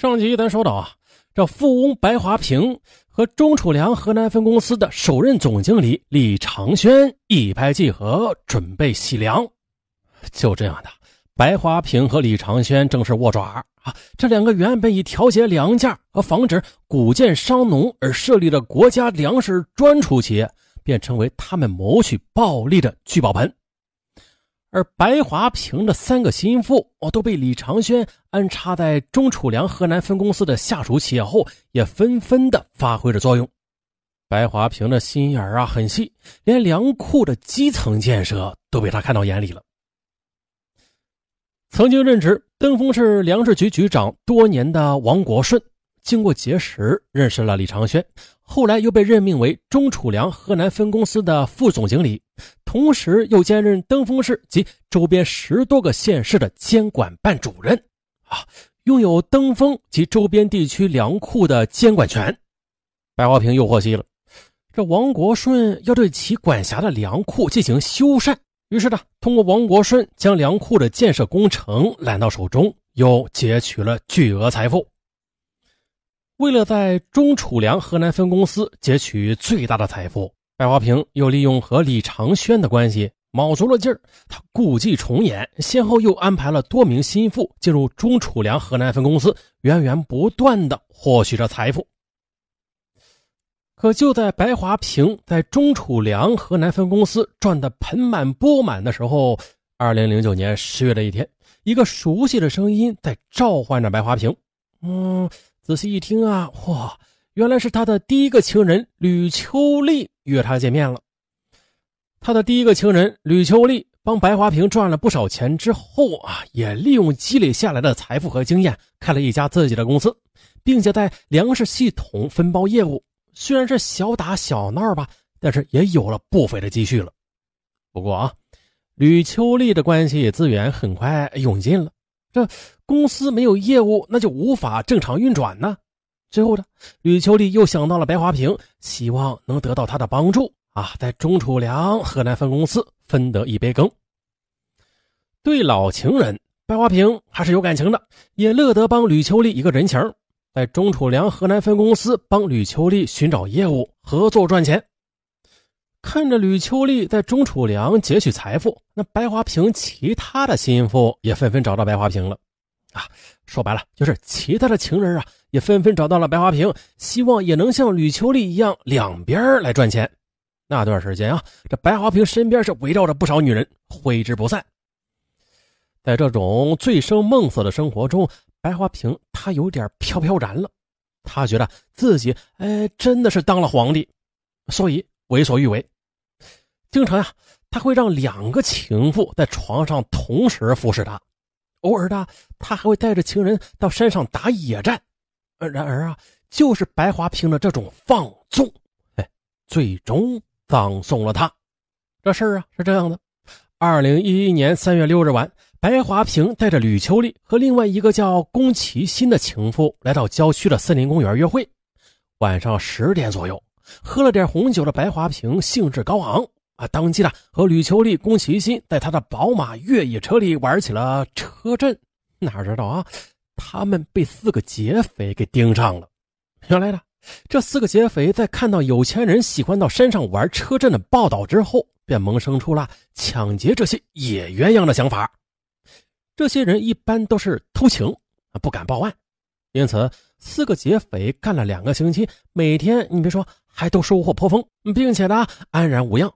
上集咱说到啊，这富翁白华平和钟楚良河南分公司的首任总经理李长轩一拍即合，准备洗粮。就这样的，白华平和李长轩正式握爪啊！这两个原本以调节粮价和防止谷贱伤农而设立的国家粮食专储企业，便成为他们谋取暴利的聚宝盆。而白华平的三个心腹哦，都被李长轩安插在钟楚良河南分公司的下属企业后，也纷纷的发挥着作用。白华平的心眼啊很细，连粮库的基层建设都被他看到眼里了。曾经任职登封市粮食局局长多年的王国顺，经过结识认识了李长轩。后来又被任命为钟楚良河南分公司的副总经理，同时又兼任登封市及周边十多个县市的监管办主任，啊，拥有登封及周边地区粮库的监管权。白华平又获悉了，这王国顺要对其管辖的粮库进行修缮，于是呢，通过王国顺将粮库的建设工程揽到手中，又劫取了巨额财富。为了在中储粮河南分公司截取最大的财富，白华平又利用和李长轩的关系，卯足了劲儿。他故伎重演，先后又安排了多名心腹进入中储粮河南分公司，源源不断的获取着财富。可就在白华平在中储粮河南分公司赚得盆满钵满的时候，二零零九年十月的一天，一个熟悉的声音在召唤着白华平。嗯。仔细一听啊，哇，原来是他的第一个情人吕秋丽约他见面了。他的第一个情人吕秋丽帮白华平赚了不少钱之后啊，也利用积累下来的财富和经验，开了一家自己的公司，并且在粮食系统分包业务。虽然是小打小闹吧，但是也有了不菲的积蓄了。不过啊，吕秋丽的关系资源很快用尽了。这公司没有业务，那就无法正常运转呢。最后呢，吕秋丽又想到了白华平，希望能得到他的帮助啊，在钟楚良河南分公司分得一杯羹。对老情人白华平还是有感情的，也乐得帮吕秋丽一个人情，在钟楚良河南分公司帮吕秋丽寻找业务，合作赚钱。看着吕秋丽在钟楚良劫取财富，那白华平其他的心腹也纷纷找到白华平了，啊，说白了就是其他的情人啊也纷纷找到了白华平，希望也能像吕秋丽一样两边来赚钱。那段时间啊，这白华平身边是围绕着不少女人，挥之不散。在这种醉生梦死的生活中，白华平他有点飘飘然了，他觉得自己哎真的是当了皇帝，所以。为所欲为，经常呀，他会让两个情妇在床上同时服侍他，偶尔的，他还会带着情人到山上打野战。然而啊，就是白华平的这种放纵，哎，最终葬送了他。这事儿啊是这样的：二零一一年三月六日晚，白华平带着吕秋丽和另外一个叫宫崎新的情妇来到郊区的森林公园约会。晚上十点左右。喝了点红酒的白华平兴致高昂啊，当即呢和吕秋丽、宫崎新在他的宝马越野车里玩起了车震。哪知道啊，他们被四个劫匪给盯上了。原来呢，这四个劫匪在看到有钱人喜欢到山上玩车震的报道之后，便萌生出了抢劫这些野鸳鸯的想法。这些人一般都是偷情，不敢报案，因此四个劫匪干了两个星期，每天你别说。还都收获颇丰，并且呢安然无恙。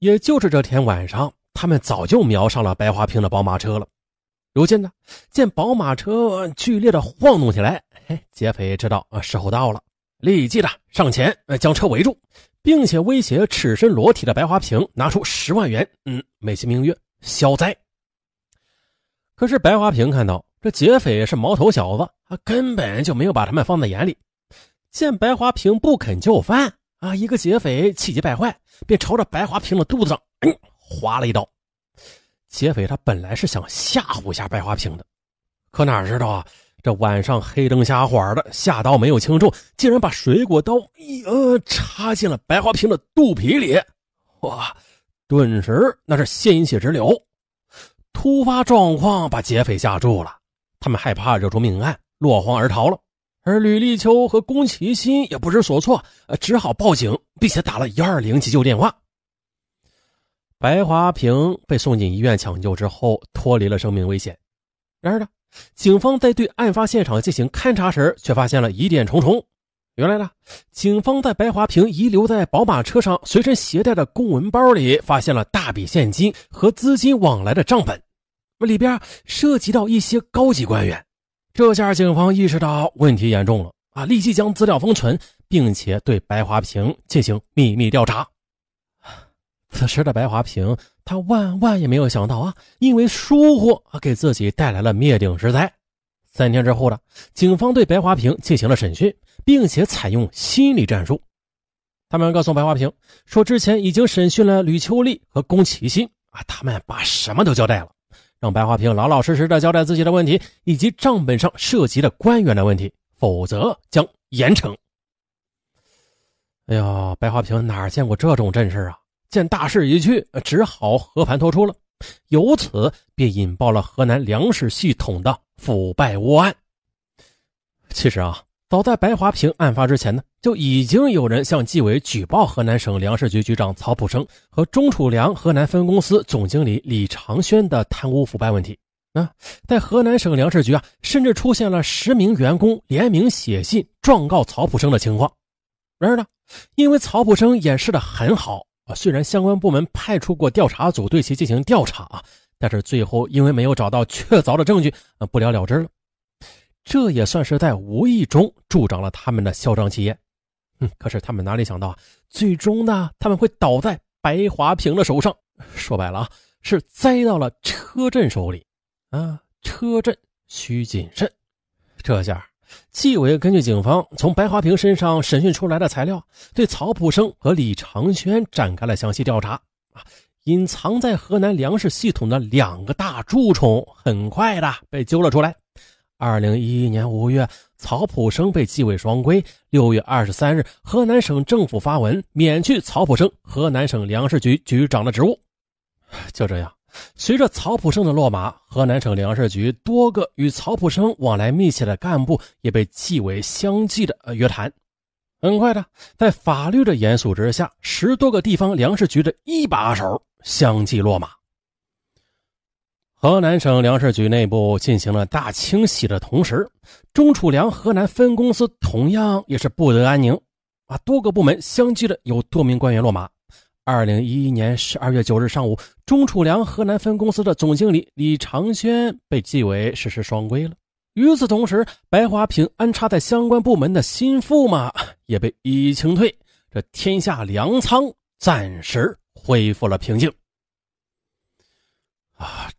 也就是这天晚上，他们早就瞄上了白华平的宝马车了。如今呢，见宝马车剧烈的晃动起来，嘿，劫匪知道啊时候到了，立即的上前呃将车围住，并且威胁赤身裸体的白华平拿出十万元，嗯，美其名曰消灾。可是白华平看到这劫匪是毛头小子，他根本就没有把他们放在眼里。见白华平不肯就范啊，一个劫匪气急败坏，便朝着白华平的肚子上嗯划了一刀。劫匪他本来是想吓唬一下白华平的，可哪知道啊，这晚上黑灯瞎火的，下刀没有轻重，竟然把水果刀一呃插进了白华平的肚皮里。哇！顿时那是鲜血直流。突发状况把劫匪吓住了，他们害怕惹出命案。落荒而逃了。而吕立秋和宫崎新也不知所措，只好报警，并且打了幺二零急救电话。白华平被送进医院抢救之后，脱离了生命危险。然而呢，警方在对案发现场进行勘查时，却发现了疑点重重。原来呢，警方在白华平遗留在宝马车上随身携带的公文包里，发现了大笔现金和资金往来的账本，里边涉及到一些高级官员。这下警方意识到问题严重了啊！立即将资料封存，并且对白华平进行秘密调查。此时的白华平，他万万也没有想到啊，因为疏忽啊，给自己带来了灭顶之灾。三天之后呢，警方对白华平进行了审讯，并且采用心理战术。他们告诉白华平说，之前已经审讯了吕秋丽和宫崎新啊，他们把什么都交代了。让白华平老老实实的交代自己的问题以及账本上涉及的官员的问题，否则将严惩。哎呀，白华平哪见过这种阵势啊？见大势已去，只好和盘托出了，由此便引爆了河南粮食系统的腐败窝案。其实啊。早在白华平案发之前呢，就已经有人向纪委举报河南省粮食局局长曹普生和中储粮河南分公司总经理李长轩的贪污腐败问题。啊，在河南省粮食局啊，甚至出现了十名员工联名写信状告曹普生的情况。然而呢，因为曹普生掩饰的很好啊，虽然相关部门派出过调查组对其进行调查啊，但是最后因为没有找到确凿的证据，啊，不了了之了。这也算是在无意中助长了他们的嚣张气焰，嗯，可是他们哪里想到啊，最终呢，他们会倒在白华平的手上。说白了啊，是栽到了车震手里啊，车震需谨慎。这下，纪委根据警方从白华平身上审讯出来的材料，对曹普生和李长轩展开了详细调查。啊，隐藏在河南粮食系统的两个大蛀虫，很快的被揪了出来。二零一一年五月，曹普生被纪委双规。六月二十三日，河南省政府发文免去曹普生河南省粮食局局长的职务。就这样，随着曹普生的落马，河南省粮食局多个与曹普生往来密切的干部也被纪委相继的约谈。很快的，在法律的严肃之下，十多个地方粮食局的一把手相继落马。河南省粮食局内部进行了大清洗的同时，中储粮河南分公司同样也是不得安宁，啊，多个部门相继的有多名官员落马。二零一一年十二月九日上午，中储粮河南分公司的总经理李长轩被纪委实施双规了。与此同时，白华平安插在相关部门的心腹嘛，也被一一清退，这天下粮仓暂时恢复了平静。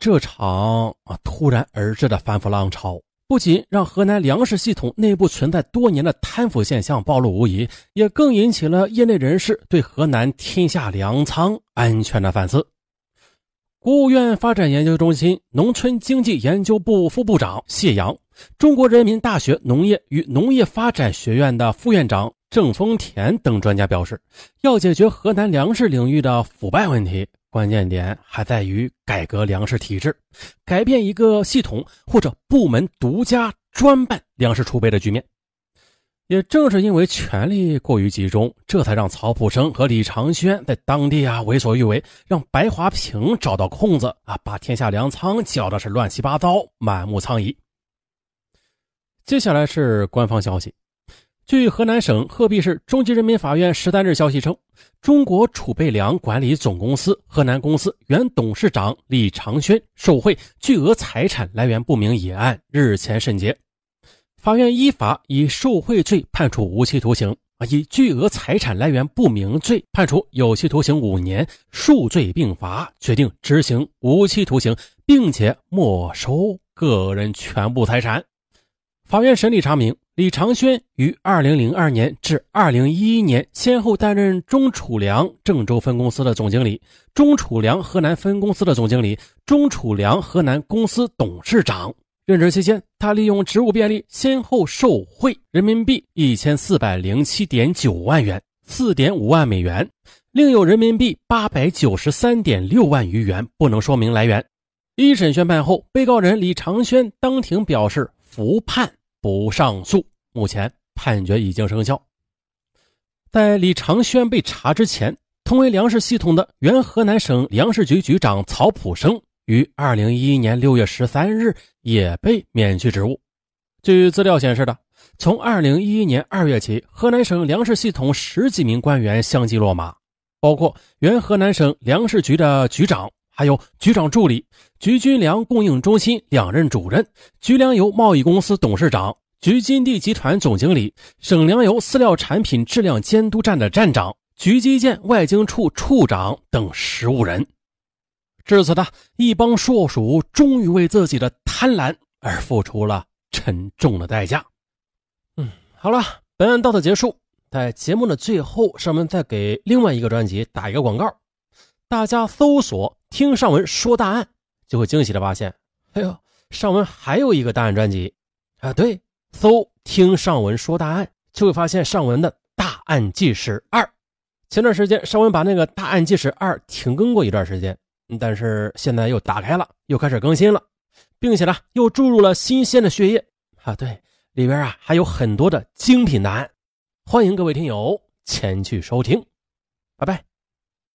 这场啊突然而至的反腐浪潮，不仅让河南粮食系统内部存在多年的贪腐现象暴露无遗，也更引起了业内人士对河南天下粮仓安全的反思。国务院发展研究中心农村经济研究部副部长谢阳，中国人民大学农业与农业发展学院的副院长郑丰田等专家表示，要解决河南粮食领域的腐败问题。关键点还在于改革粮食体制，改变一个系统或者部门独家专办粮食储备的局面。也正是因为权力过于集中，这才让曹普生和李长轩在当地啊为所欲为，让白华平找到空子啊，把天下粮仓搅的是乱七八糟、满目疮痍。接下来是官方消息。据河南省鹤壁市中级人民法院十三日消息称，中国储备粮管理总公司河南公司原董事长李长轩受贿巨额财产来源不明一案日前审结，法院依法以受贿罪判处无期徒刑，啊以巨额财产来源不明罪判处有期徒刑五年，数罪并罚，决定执行无期徒刑，并且没收个人全部财产。法院审理查明。李长轩于2002年至2011年先后担任中储粮郑州分公司的总经理、中储粮河南分公司的总经理、中储粮河南公司董事长。任职期间，他利用职务便利，先后受贿人民币一千四百零七点九万元、四点五万美元，另有人民币八百九十三点六万余元不能说明来源。一审宣判后，被告人李长轩当庭表示服判。不上诉。目前判决已经生效。在李长轩被查之前，同为粮食系统的原河南省粮食局局长曹普生于二零一一年六月十三日也被免去职务。据资料显示的，从二零一一年二月起，河南省粮食系统十几名官员相继落马，包括原河南省粮食局的局长，还有局长助理、局军粮供应中心两任主任、局粮油贸易公司董事长。局金地集团总经理、省粮油饲料产品质量监督站的站长、局基建外经处处长等十五人，至此呢一帮硕鼠终于为自己的贪婪而付出了沉重的代价。嗯，好了，本案到此结束。在节目的最后，上面再给另外一个专辑打一个广告，大家搜索“听上文说大案”，就会惊喜的发现，哎呦，上文还有一个大案专辑啊！对。搜听上文说大案，就会发现上文的大案纪实二。前段时间上文把那个大案纪实二停更过一段时间，但是现在又打开了，又开始更新了，并且呢又注入了新鲜的血液啊！对，里边啊还有很多的精品答案，欢迎各位听友前去收听，拜拜。